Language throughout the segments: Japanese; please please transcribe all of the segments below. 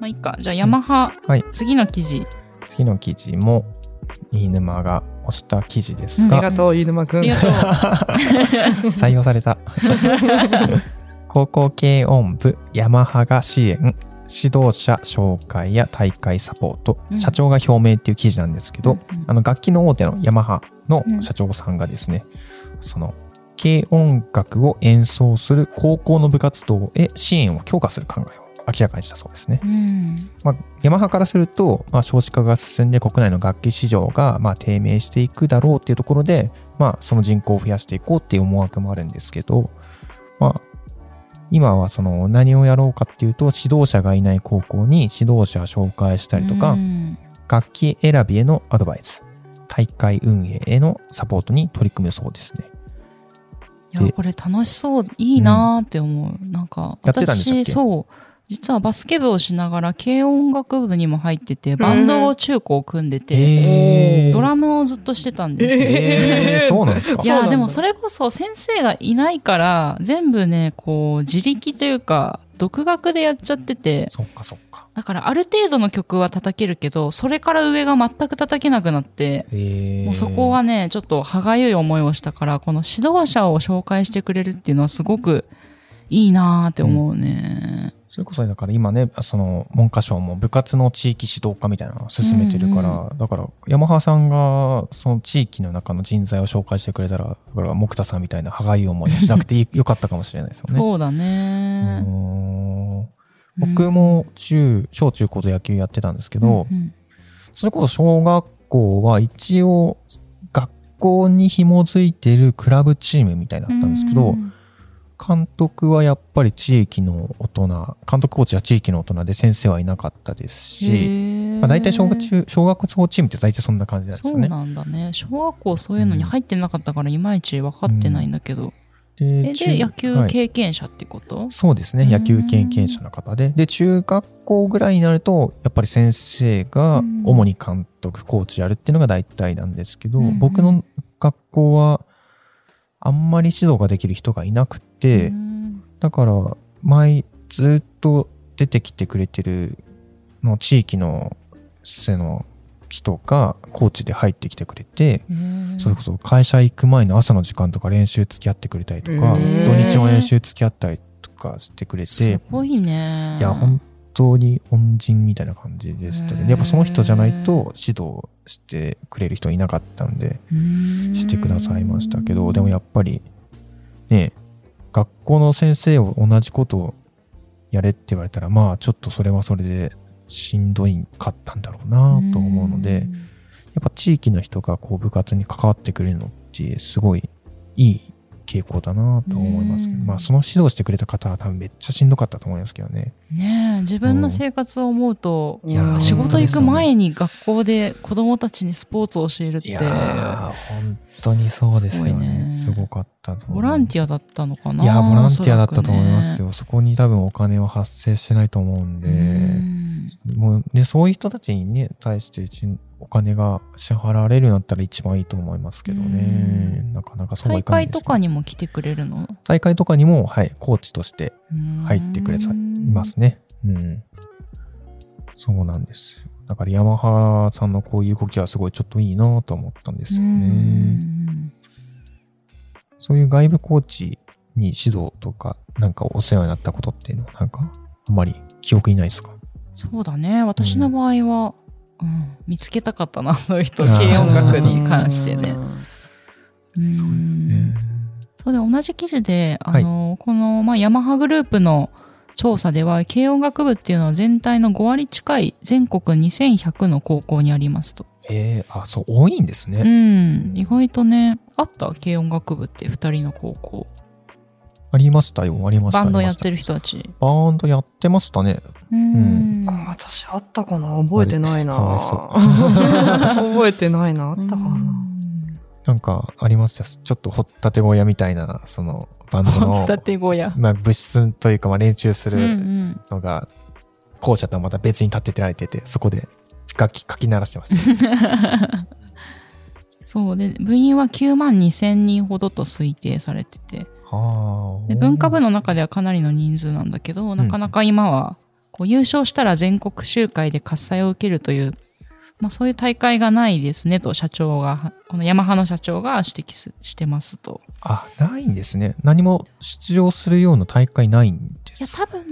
まあいいか。じゃあ、ヤマハ、はい。次の記事。次の記事も、飯沼が押した記事ですありが、がとう、飯沼くん。ありがとう。採用された。高校系音部ヤマハが支援、指導者紹介や大会サポート、うん社長が表明っていう記事なんですけど、うんうんあの楽器の大手のヤマハの社長さんがですね、その軽音楽を演奏する高校の部活動へ支援を強化する考えを明らかにしたそうですね。うん。まあ、ヤマハからすると、まあ、少子化が進んで国内の楽器市場がまあ低迷していくだろうっていうところで、まあ、その人口を増やしていこうっていう思惑もあるんですけど、まあ、今はその何をやろうかっていうと、指導者がいない高校に指導者を紹介したりとか、うん楽器選びへのアドバイス、大会運営へのサポートに取り組むそうですね。いや、これ楽しそう。いいなーって思う。なんか、やってたんでしたっけ？私、そう。実はバスケ部をしながら軽音楽部にも入ってて、バンドを中高組んでて、えー、ドラムをずっとしてたんですよ。えー、そうなんですかいや、でもそれこそ先生がいないから、全部ね、こう、自力というか、独学でやっちゃってて、そっかそっか。だからある程度の曲は叩けるけど、それから上が全く叩けなくなって、えー、もうそこはね、ちょっと歯がゆい思いをしたから、この指導者を紹介してくれるっていうのはすごくいいなーって思うね。それこそだから今ね、その文科省も部活の地域指導化みたいなのを進めてるから、だから山ハさんがその地域の中の人材を紹介してくれたら、だから木田さんみたいな歯がゆい思いしなくてよかったかもしれないですよね。そうだうね。僕も中、小中高と野球やってたんですけど、うんそれこそ小学校は一応学校に紐づいてるクラブチームみたいなったんですけど、うん監督はやっぱり地域の大人、監督コーチは地域の大人で先生はいなかったですし、まあ、大体小学中、小学校チームって大体そんな感じなんですそうよね。なんだね。小学校そういうのに入ってなかったから、いまいち分かってないんだけど。でえで、野球はい経験者ってこと、そうですね。うん野球経験者の方で。で、中学校ぐらいになると、やっぱり先生がうん主に監督、コーチやるっていうのが大体なんですけど、うん僕の学校はあんまり指導ができる人がいなくて、うんだから、前、ずっと出てきてくれてる、の地域の、せの人が、コーチで入ってきてくれて、それこそ会社行く前の朝の時間とか練習付き合ってくれたりとか、土日の練習付き合ったりとかしてくれすて、ごいね。いや、本当に恩人みたいな感じでしたね。やっぱその人じゃないと指導してくれる人いなかったんで、うん。してくださいましたけど、でもやっぱり、ね、学校の先生を同じことをやれって言われたら、まあちょっとそれはそれでしんどいかったんだろうなと思うので、やっぱ地域の人がこう部活に関わってくれるのってすごいいい傾向だなと思いますけど、うんまあその指導してくれた方は多分めっちゃしんどかったと思いますけどね。ねえ自分の生活を思うと、いやー仕事行く前に学校で子供たちにスポーツを教えるっていやー、本当にそうですよすごいね。ねすごかったと。ボランティアだったのかないや、ボランティアだったと思いますよ。よ。そこに多分お金は発生してないと思うんで、うんもうね、そういう人たちにね、対して金が支払われるようになったら一番いいと思いますけどね。なかなかそうはい大かないです、ね。会とかにも来てくれるの？大会とかにも、はい、コーチとして入ってくれさいうんますね。うん。そうなんですよ。だからヤマハさんのこういう動きはすごいちょっといいなと思ったんですようね。んそういう外部コーチに指導とか、なんかお世話になったことっていうのは、なんか、あんまり記憶にないですか？そうだね。私の場合は、うん、見つけたかったな、そういう人、軽音楽に関してね。うんそうね。そうで、同じ記事で、あの、この、まあ、ヤマハグループの調査では、軽音楽部っていうのは全体の5割近い全国2100の高校にありますと。えー、あ、そう、多いんですうね。ん、意外とね、あった？軽音楽部って2人の高校。ありましたよ、ありました。バンドやってる。る人たち。バンドやってましたね。ううん。あ私あったかな覚えてないな。覚えてないな。あったかな。なんかありますじゃちょっと掘ったて小屋みたいな、そのバンドの、立て小屋。まあ物質というかまあ練習すうんうるん。のが、校舎とはまた別に立ててられてて、そこで楽器、書き鳴らしてました。そうで、部員は9万2千人ほどと推定されてて、はあ。で文化部の中ではかなりの人数なんだけど、なかなか今は、こう優勝したら全国集会で喝采を受けるという、まあそういう大会がないですねと社長が、このヤマハの社長が指摘すしてますと。あ、ないんですね。何も出場するような大会ないんでいや、す多分、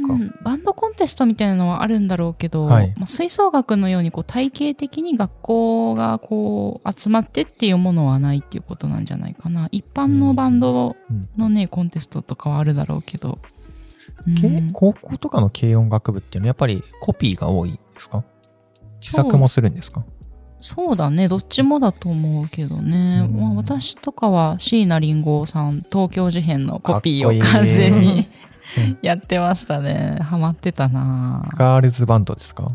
バンドコンテストみたいなのはあるんだろうけど、はいまあ、吹奏楽のようにこう体系的に学校がこう集まってっていうものはないっていうことなんじゃないかな。一般のバンドうんのね、コンテストとかはあるだろうけど。うんけ高校とかの軽音楽部っていうのはやっぱりコピーが多いですか？自作もするんですか？そうだね。どっちもだと思うけどね。うんまあ、私とかは椎名林檎さん、東京事変のコピーを完全にうんやってましたね。ハマってたなガールズバンドですか？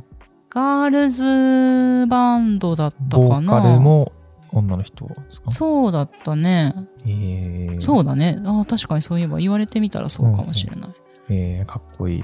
ガールズバンドだったボーかなカルも女の人ですか？そうだったね。えー、そうだね。あ確かにそういえば言われてみたらそうかもしれない。えー、かっこいい。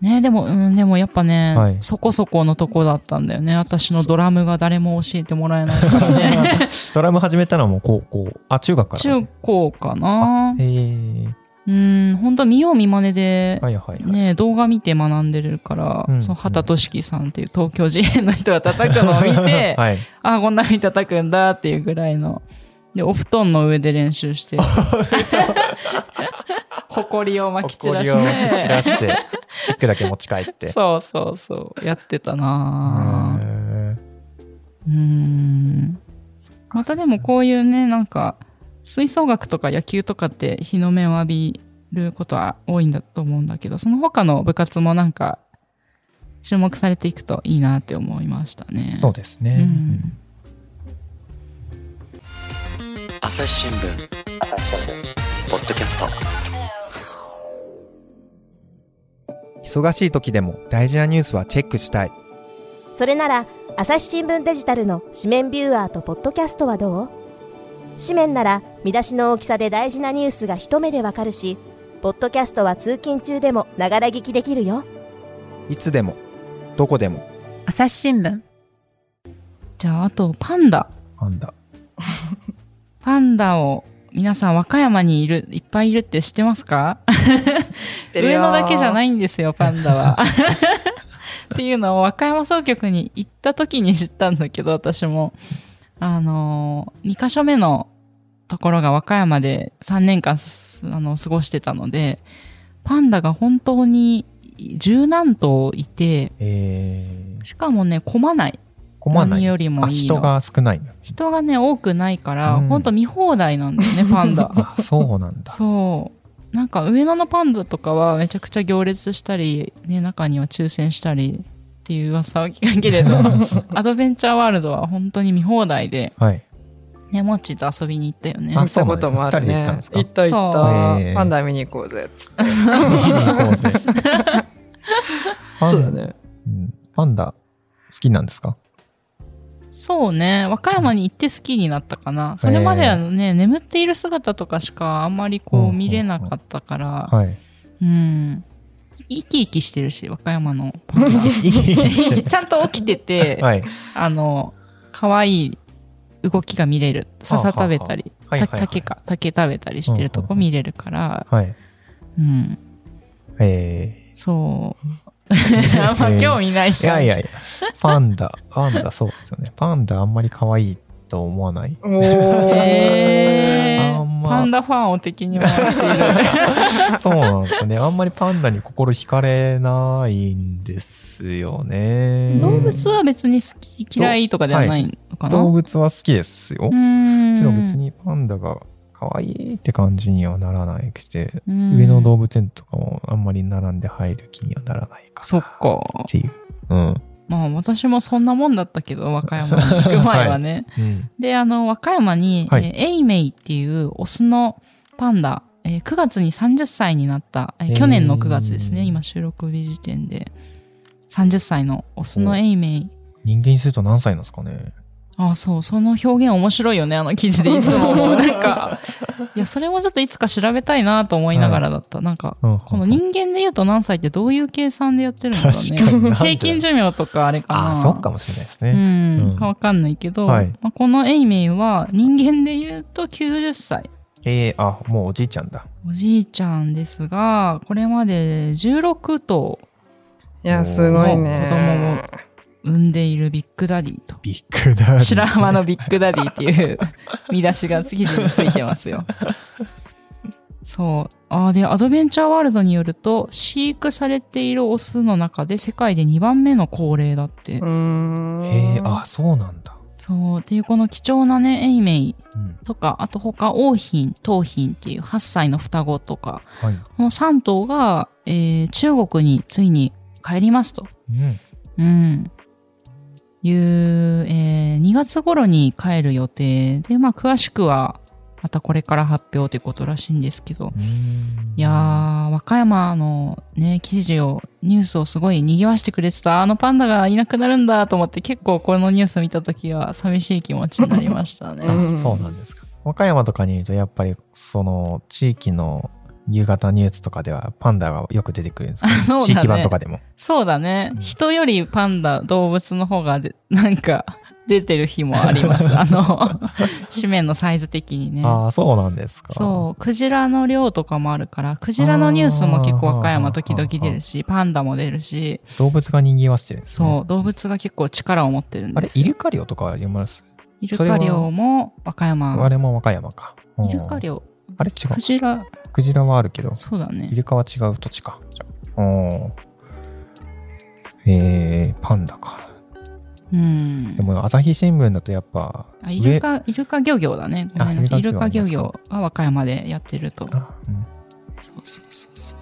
ねでも、うん、でもやっぱね、はいそこそこのとこだったんだよね。私のドラムが誰も教えてもらえないからね。ドラム始めたのはもう高校、あ、中学から？中高かなえー、うん、本当見よう見まねで、はいはいはい。ね動画見て学んでるから、うんその畑俊樹さんっていう東京事変の人が叩くのを見て、はい。あ、こんな風に叩くんだっていうぐらいの。で、お布団の上で練習して。ほこりを巻き散らし誇りを散らて。して、スティックだけ持ち帰って。そうそうそう。やってたなうーん。またでもこういうね、なんか、吹奏楽とか野球とかって日の目を浴びることは多いんだと思うんだけど、その他の部活もなんか、注目されていくといいなって思いましたね。ーそうですね。うん朝日新聞ポッドキャスト忙しい時でも大事なニュースはチェックしたい。それなら朝日新聞デジタルの紙面ビューアーとポッドキャストはどう？紙面なら見出しの大きさで大事なニュースが一目でわかるしポッドキャストは通勤中でもながら聞きできるよいつでも、どこでも、朝日新聞じゃあ、あと、パンダ。なんだ。パンダを、皆さん和歌山にいる、いっぱいいるって知ってますか？知ってるよ上野だけじゃないいんですよ、パンダは。っていうのを和歌山総局に行った時に知ったんだけど、私も。あのー、2カ所目のところが和歌山で3年間すあの過ごしてたので、パンダが本当に十何頭いて、えー、しかもね、混まない。困らない。何よりもいい人が少ないの。人がね、多くないから、うんほんと見放題なんだよね、パンダ。あ、そうなんだ。そう。なんか上野のパンダとかはめちゃくちゃ行列したり、ね、中には抽選したりっていう噂を聞くけれど、アドベンチャーワールドは本当に見放題で、はい。ね、モッチーと遊びに行ったよね。あ行ったこともあるね。行った行ったパンダ見に行こうぜ。っつってそうだね。うん。パンダ、好きなんですか？そうね、和歌山に行って好きになったかな。それまではね、眠っている姿とかしかあんまりこうんうんううん見れなかったから、はい。うん。生き生きしてるし、和歌山の。ちゃんと起きてて、はい。あの、可愛い動きが見れる。笹食べたり、竹か、竹食べたりしてるとこ見れるから、はい。うん。えそう。あんま興味ないー、いや感じ。いやいや、パンダ、パンダそうですよね。パンダあんまり可愛いと思わない？おーえーあんまパンダファンを敵に回している。そうなんですよね。あんまりパンダに心惹かれないんですよね。動物は別に好き嫌いとかではないのかな、動物は好きですよ。けど別にパンダが可愛いって感じにはならないくて、うん上野動物園とかもあんまり並んで入る気にはならないかそっかっ。ていう。うん。まあ私もそんなもんだったけど、和歌山に行く前はね。うん。で、あの、和歌山に、はいえーエイメイっていうオスのパンダ、えー9月に30歳になった、えー去年の9月ですね、今収録日時点で。30歳のオスのエイメイ。人間にすると何歳なんですかねあそう、その表現面白いよね、あの記事でいつも。なんか、いや、それもちょっといつか調べたいなと思いながらだった。なんか、うんこの人間で言うと何歳ってどういう計算でやってるんだろうね。だ平均寿命とかあれかな。ああ、そうかもしれないですね。うん、うんわかんないけど、はいまあ、このエイメイは人間で言うと90歳。ええあ、もうおじいちゃんだ。おじいちゃんですが、これまで16頭いや、すごいね。子供を産んでいるビッグダディと。ビッグダディ。白浜のビッグダディっていう見出しが記事についてますよ。そう。あーで、アドベンチャーワールドによると、飼育されているオスの中で世界で2番目の高齢だって。へえあ、そうなんだ。そう。っていうこの貴重なね、エイメイうん。とか、あと他、王品、桃品っていう8歳の双子とか、はい。この3頭が、えー中国についに帰りますと。うん。うん。いう、えー2月頃に帰る予定で、まあ、詳しくは、またこれから発表ということらしいんですけど。いやー、和歌山のね、記事を、ニュースをすごい賑わしてくれてた、あのパンダがいなくなるんだと思って、結構このニュース見たときは寂しい気持ちになりましたね。そうなんですか。和歌山とかにいると、やっぱり、その、地域の夕方ニュースとかでは、パンダがよく出てくるんですけど、ね地域版とかでも。そうだね。うん人よりパンダ、動物の方がで、なんか、出てる日もあります。あの、紙面のサイズ的にね。ああ、そうなんですか。そう、クジラの量とかもあるから、クジラのニュースも結構和歌山時々出るし、パンダも出るし、動物が賑わしてるんですね。そう、動物が結構力を持ってるんあれ、ですよ。イルカ漁とかあります？イルカ漁も和歌山。あれも和歌山か。イルカ漁。あれ違うク。ジラ、クジラはあるけど、イそうだね。ルカは違う土地か。じゃあおーえー、パンダか。うんで。も、朝日新聞だとやっぱ、あイルカ、イルカ漁業だね。ごめんなさい。あイルカ漁業が和歌山でやってると。あうんそうそうそうそう。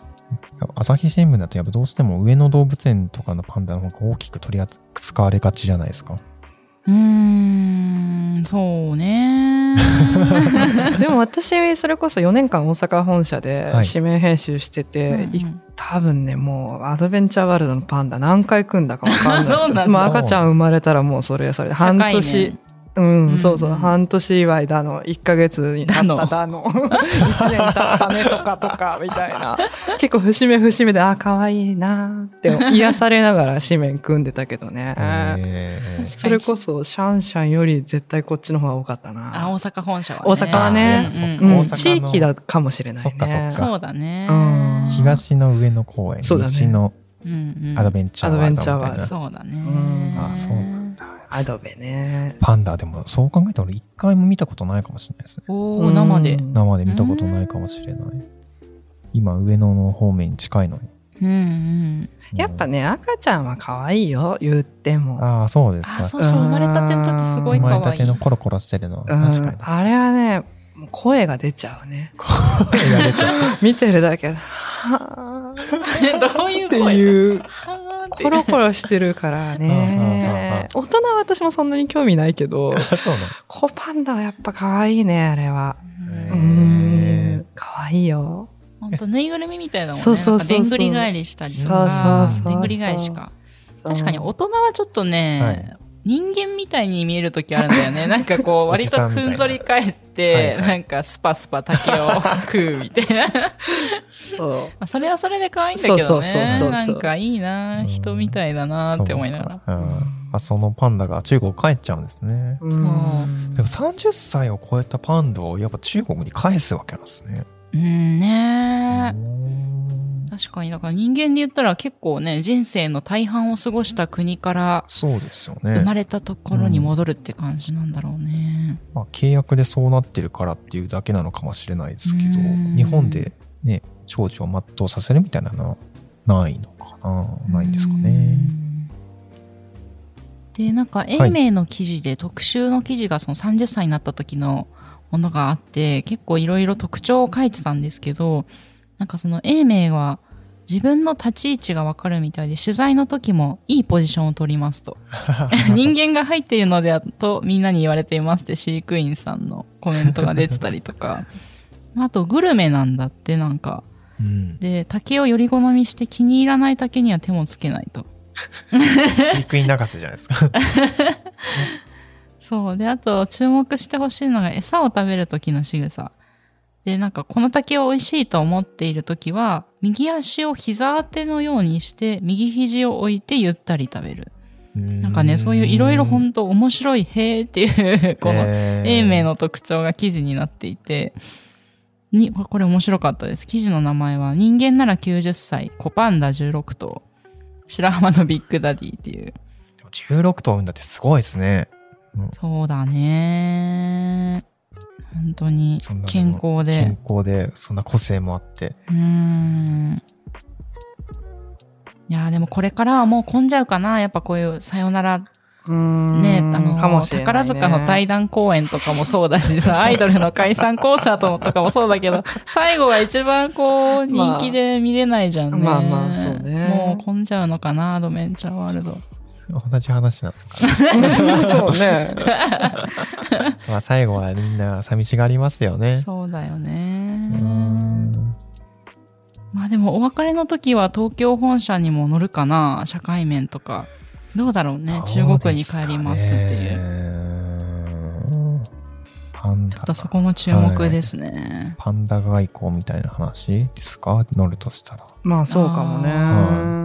朝日新聞だとやっぱどうしても上野動物園とかのパンダの方が大きく取り扱われがちじゃないですか。うーん、そうね。でも私、それこそ4年間大阪本社ではい。指名編集してて、うんうん。い多分ね、もうアドベンチャーワールドのパンダ何回組んだかわかんない。そうなんだまあ赤ちゃん生まれたらもうそれそれ。で半年、うん、うんそう。そう、半年祝いだの、1ヶ月になっただの、1 年経ったねとかとか、みたいな。結構節目節目で、あ、可愛いなって癒されながら紙面組んでたけどね。えー。それこそシャンシャンより絶対こっちの方が多かったあ、な。大阪本社はね。大阪はね。うん。うん。地域だかもしれないね。そっかそっか。そうだね。うん。東の上野公園、そうだね。西のうんうん。アドベンチャーワールドみたいな。アドベンチャーワールドそうだね。うんあそうなんだ。アドベね。パンダでもそう考えたら俺一回も見たことないかもしれないですね。おー、生で。うん生で見たことないかもしれない。今上野の方面に近いのに。うんうん。やっぱね、赤ちゃんは可愛いよ、言っても。ああ、そうですか。あ、そうそう、生まれたての時すごい可愛い。生まれたてのコロコロしてるの確かにん。。あれはね、もう声が出ちゃうね。声が出ちゃう。見てるだけ どういうって声いう、コロコロしてるからね。大人は私もそんなに興味ないけど、そうなんです子パンダはやっぱ可愛いね、あれは。うん。可愛いよ。ほんと、ぬいぐるみみたいだもんね。そうそうそうでんぐり返りしたりとそうかでんぐり返しか。確かに大人はちょっとね、はい人間みたいに見える時あるんだよね。なんかこう、お割とふんぞり返って、なんかスパスパ竹を食うみたいな。ま そう。あそれはそれで可愛いんだけどね。そうそうそうなんかいいな人みたいだなって思いながら。あそのパンダが中国帰っちゃうんですね。そうでも30歳を超えたパンダをやっぱ中国に返すわけなんですね。うんねうん確かに、だから人間で言ったら結構ね、人生の大半を過ごした国からそうですよ生まね。れたところに戻るって感じなんだろうね。まあ、契約でそうなってるからっていうだけなのかもしれないですけどうん、日本でね、長寿を全うさせるみたいなのはないのかなないんですかうね。んで、なんか、英明の記事で特集の記事がその30歳になった時のものがあって、結構いろいろ特徴を書いてたんですけど、なんかその英明は自分の立ち位置がわかるみたいで、取材の時もいいポジションを取りますと。人間が入っているのではとみんなに言われていますって飼育員さんのコメントが出てたりとか。あと、グルメなんだって、なんか。うんで、竹をより好みして気に入らない竹には手もつけないと。飼育員泣かせじゃないですか。そう。で、あと、注目してほしいのが、餌を食べる時の仕草。で、なんか、この竹を美味しいと思っている時は、右足を膝当てのようにして、右肘を置いてゆったり食べる。なんかね、そういういろいろ本当面白い、へーっていう、この、英明の特徴が記事になっていて、に、これ面白かったです。記事の名前は、人間なら90歳、コパンダ16頭、白浜のビッグダディっていう。でも16頭産んだってすごいですね。そうだね。本当に健康で健。康で、そんな個性もあって。うーん。いやーでもこれからはもう混んじゃうかな。やっぱこういうさよならうーんね、あの、ね宝塚の退団公演とかもそうだしさ、アイドルの解散コンサートとかもそうだけど、最後が一番こう、人気で見れないじゃんね。まあまあそうねもう混んじゃうのかな、アドベンチャーワールド。同じ話なんですか？そうね。まあ最後はみんな寂しがりますよね。そうだよね。んまあでもお別れの時は東京本社にも乗るかな、社会面とか。どうだろうね、中国に帰りますっていう。ちょっとそこも注目ですね。パンダ外交みたいな話ですか？乗るとしたら。まあそうかもね。は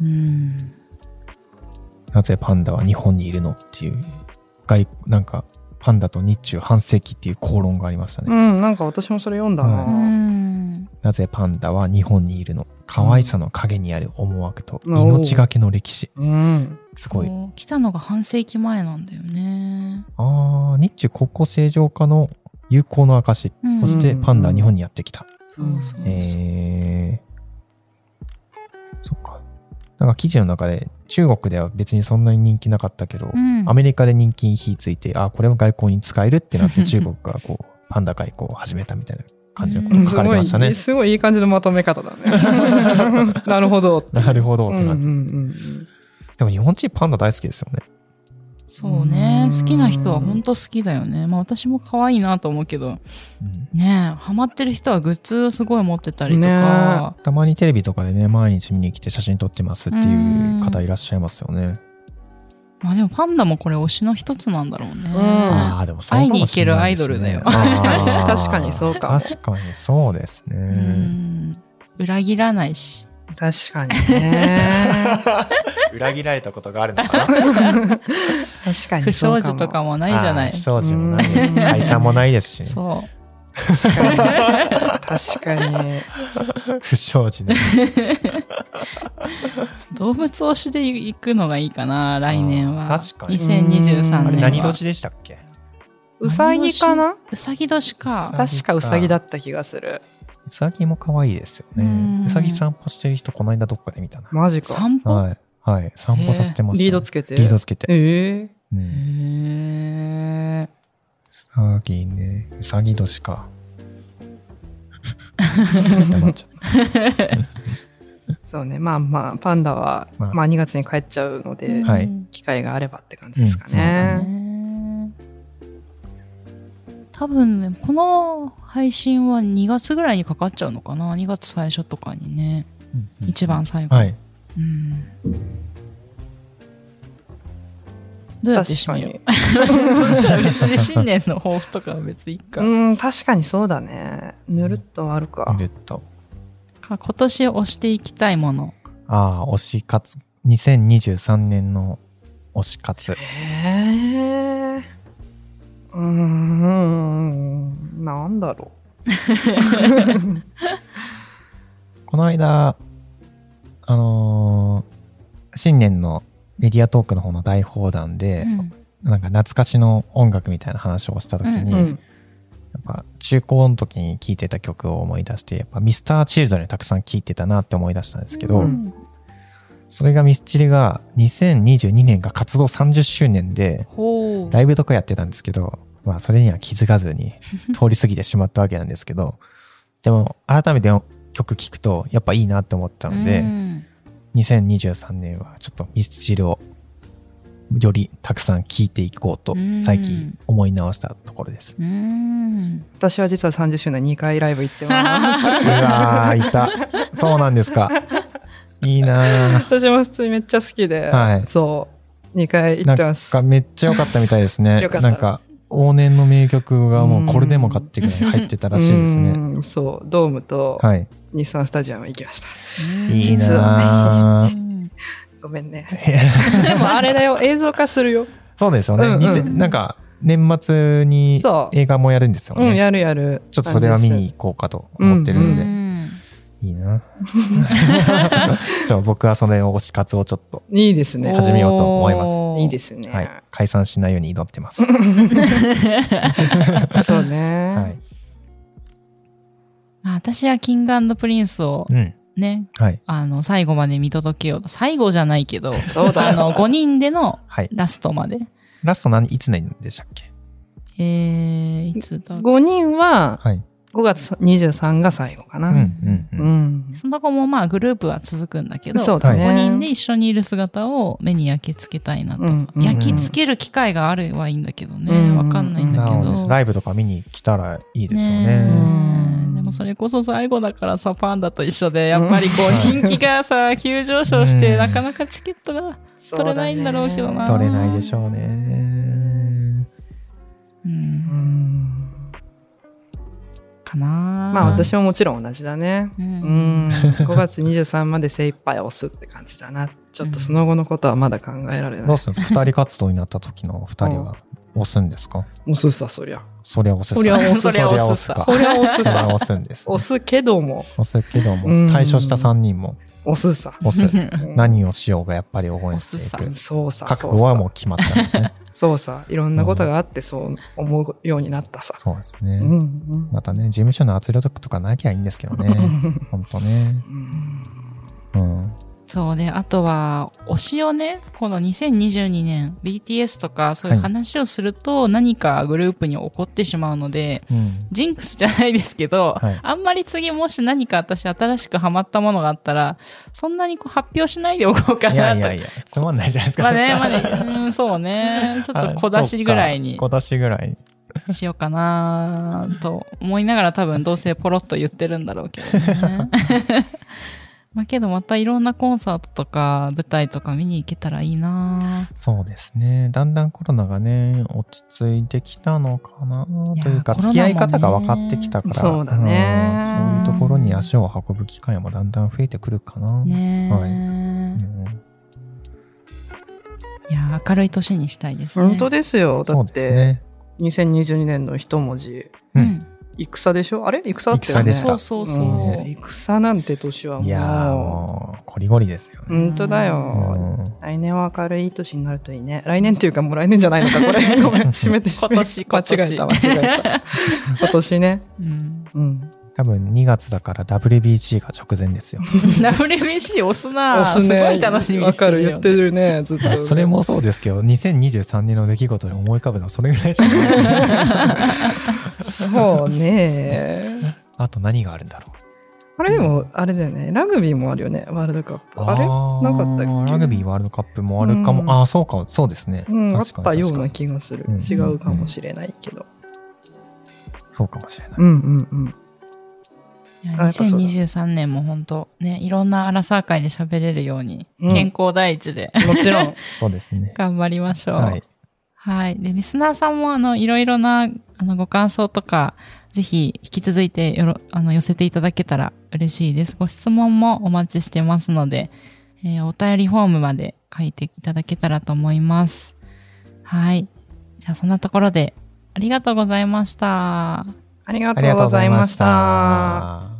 うん。なぜパンダは日本にいるのっていう、外、なんか、パンダと日中半世紀っていう口論がありましたね。うん、なんか私もそれ読んだうな。ん。なぜパンダは日本にいるの可愛さの陰にある思惑とうん命がけの歴史。うん。すごい。来たのが半世紀前なんだよね。ああ、日中国交正常化の友好の証。うんそしてパンダは日本にやってきた。そうそうそう。えー、そっか。なんか記事の中で中国では別にそんなに人気なかったけど、うんアメリカで人気に火ついて、あ、これも外交に使えるってなって 中国がこう、パンダ外交を始めたみたいな感じのことうん書かれてましたね。すごいいい感じのまとめ方だね。なるほど。なるほどってうんうなんって、うんでも日本人パンダ大好きですよね。そうね。うん好きな人は本当好きだよね。まあ私も可愛いなと思うけど、うんねえ、ハマってる人はグッズすごい持ってたりとか、たまにテレビとかでね、毎日見に来て写真撮ってますっていう方いらっしゃいますよね。まあでもパンダもこれ推しの一つなんだろうね。うんああ、でもそうかもしれないですね会いに行けるアイドルだよ確かにそうかも確かにそうですね。うん。裏切らないし。確かにね。裏切られたことがあるのかな？確か不にそうかも。祥事とかもないじゃない。不。祥事もない。うん。解散もないですし。ね。そう。確かに。不祥事ね。動物推しで行くのがいいかな、来年は。確かに。2023年は。あれ何年？でしたっけうさぎかなうさぎ年？か。確かうさぎだった気がする。うさぎも可愛いですよねうん。うさぎ散歩してる人、この間どっかで見たな。マジか。散歩、はい。はい。散歩させてます、リードつけて？リードつけて。ええうん。へーうさぎね。うさぎ年か。そうね。まあまあ、パンダは、まあまあ2月に帰っちゃうので、はいうん機会があればって感じですかうんね。ね多分ね、この配信は2月ぐらいにかかっちゃうのかな ?2 月最初とかにね。た一番最後。はい。うん。どうやって確か締めよう？に。そしたら別に新年の抱負とかは別にいいか。うん、確かにそうだね。ぬるっとあるか。ぬるっと。か今年推していきたいもの。ああ、推し活。2023年の推し活。へえ。うーん、なんだろこの間、あのー新年のメディアトークの方の大放談で、うんなんか懐かしの音楽みたいな話をした時に、う。うやっうん。ぱ中高の時に聴いてた曲を思い出して、やっぱミスターチルドレンたくさん聴いてたなって思い出したんですけど、うんそれがミスチルが2022年が活動30周年で。ライブとかやってたんですけど、まあそれには気づかずに 通り過ぎてしまったわけなんですけど、でも改めて曲聴くとやっぱいいなって思ったので、うん2023年はちょっとミスチルをよりたくさん聴いていこうとうん最近思い直したところです。うん。私は実は30周年2回ライブ行ってます。うわー、いた。そうなんですか。いいなぁ。私も普通にめっちゃ好きで、はいそう、2回行なんってます。かめっちゃ良かったみたいですね。よかったなんか、往年の名曲がもうこれでもかってぐらい入ってたらしいですね。うんそう、ドームとはい。日産スタジアム行きました。いい実なぁ。ごめんね。でもあれだよ、映像化するよ。そうですよね。うんうんなんか、年末に映画もやるんですようん、ね。やるやる。ちょっとそれは見に行こうかと思ってるんで。いいな。じゃあ僕はそれを推し活をちょっと、いいですね。始めようと思いますいいですね。はい。解散しないように祈ってます。そうね。はい。まあ私は King & Prince をうん。ね、はい。あの、最後まで見届けようと。最後じゃないけど、そうだあの、5人でのはい。ラストまで。ラスト何、いつなんでしたっけ？えー、いつだ？5人ははい。5月23が最後かな。うん、うん、う。うんん。その後もまあグループは続くんだけど、そうだね。5人で一緒にいる姿を目に焼き付けたいなと。うんうん焼き付ける機会があるはいいんだけどね。うんわかんないんだけど。ど。ライブとか見に来たらいいですよねね。えでもそれこそ最後だからさ、パンダと一緒で、やっぱりこう人気がさ、急上昇して、うんなかなかチケットが取れないんだろうけどな。取れないでしょうね。う。うんん。かなまあ私ももちろん同じだね。う。うんん。5月23まで精一杯押すって感じだな。ちょっとその後のことはまだ考えられない。どうするんですか二人活動になった時の二人は押すんですか？押すさ、そりゃ。そりゃ押すそりゃ押すそりゃ押すそりゃか。そりゃ押すそりゃさ。押すんです。押すけども、押すけどもうん、対処した三人も押すさ。押す。うん何をしようがやっぱり応援してい押く。そうさ。覚悟はもう決まったんですね。そうさ。いろんなことがあってそう思うようになったさ。そうですね。うんうん。またね、事務所の圧力とかなきゃいいんですけどね。ほんとね。うん。そうね。あとは、推しをね、この2022年、BTS とかそういう話をすると、何かグループに起こってしまうので、うん。ジンクスじゃないですけど、はいあんまり次もし何か私新しくハマったものがあったら、そんなにこう発表しないでおこうかなと。いやいやいや、つまんないじゃないですか。まあね、まらあね、うん、そうね。ちょっと小出しぐらいに小出しぐらい。しようかなと思いながら多分どうせポロッと言ってるんだろうけどね。まあけどまたいろんなコンサートとか舞台とか見に行けたらいいなそうですね。だんだんコロナがね、落ち着いてきたのかなというか、付き合い方が分かってきたから、そうだねうんそういうところに足を運ぶ機会もだんだん増えてくるかな。ねえ、はいうんいや、明るい年にしたいですね。本当ですよ。だって、ね。2022年の一文字、ううんん。戦でしょ？あれ？戦だったよね。そうそうそう。うん戦なんて年はもう。いやーもう、こりごりですよね。本当だうよ。ん来年は明るい年になるといいね。来年っていうかもう来年じゃないのか、これ。ごめん、閉めて閉めて。今年今年間違えた、間違えた。今年ね。うん。うん。多分2月だから WBC が直前ですよ。WBC 押すな押すね。すごい楽しみにわかる、言ってるね、ずっと。それもそうですけど、2023年の出来事で思い浮かべるのはそれぐらいしかない。そうね。あと何があるんだろう？あれでも、あれだよね。ラグビーもあるよね、ワールドカップ。あれ？ーなかったっけ？ラグビーワールドカップもあるかも。うんああ、そうか、そうですね。うん、あっ確かにたような気がする。うん違うかもしれないけど。そうかもしれない。うんうんうん。いやあやっぱそうだ2023年も本当ね、いろんなアラサー会で喋れるように、うん健康第一でもちろん。そうですね。頑張りましょう。ははい。い。で、リスナーさんもあの、いろいろな、あの、ご感想とか、ぜひ、引き続いてよろ、あの、寄せていただけたら嬉しいです。ご質問もお待ちしてますので、えーお便りフォームまで書いていただけたらと思います。はい。じゃあ、そんなところで、ありがとうございました。ありがとうごございまし。た。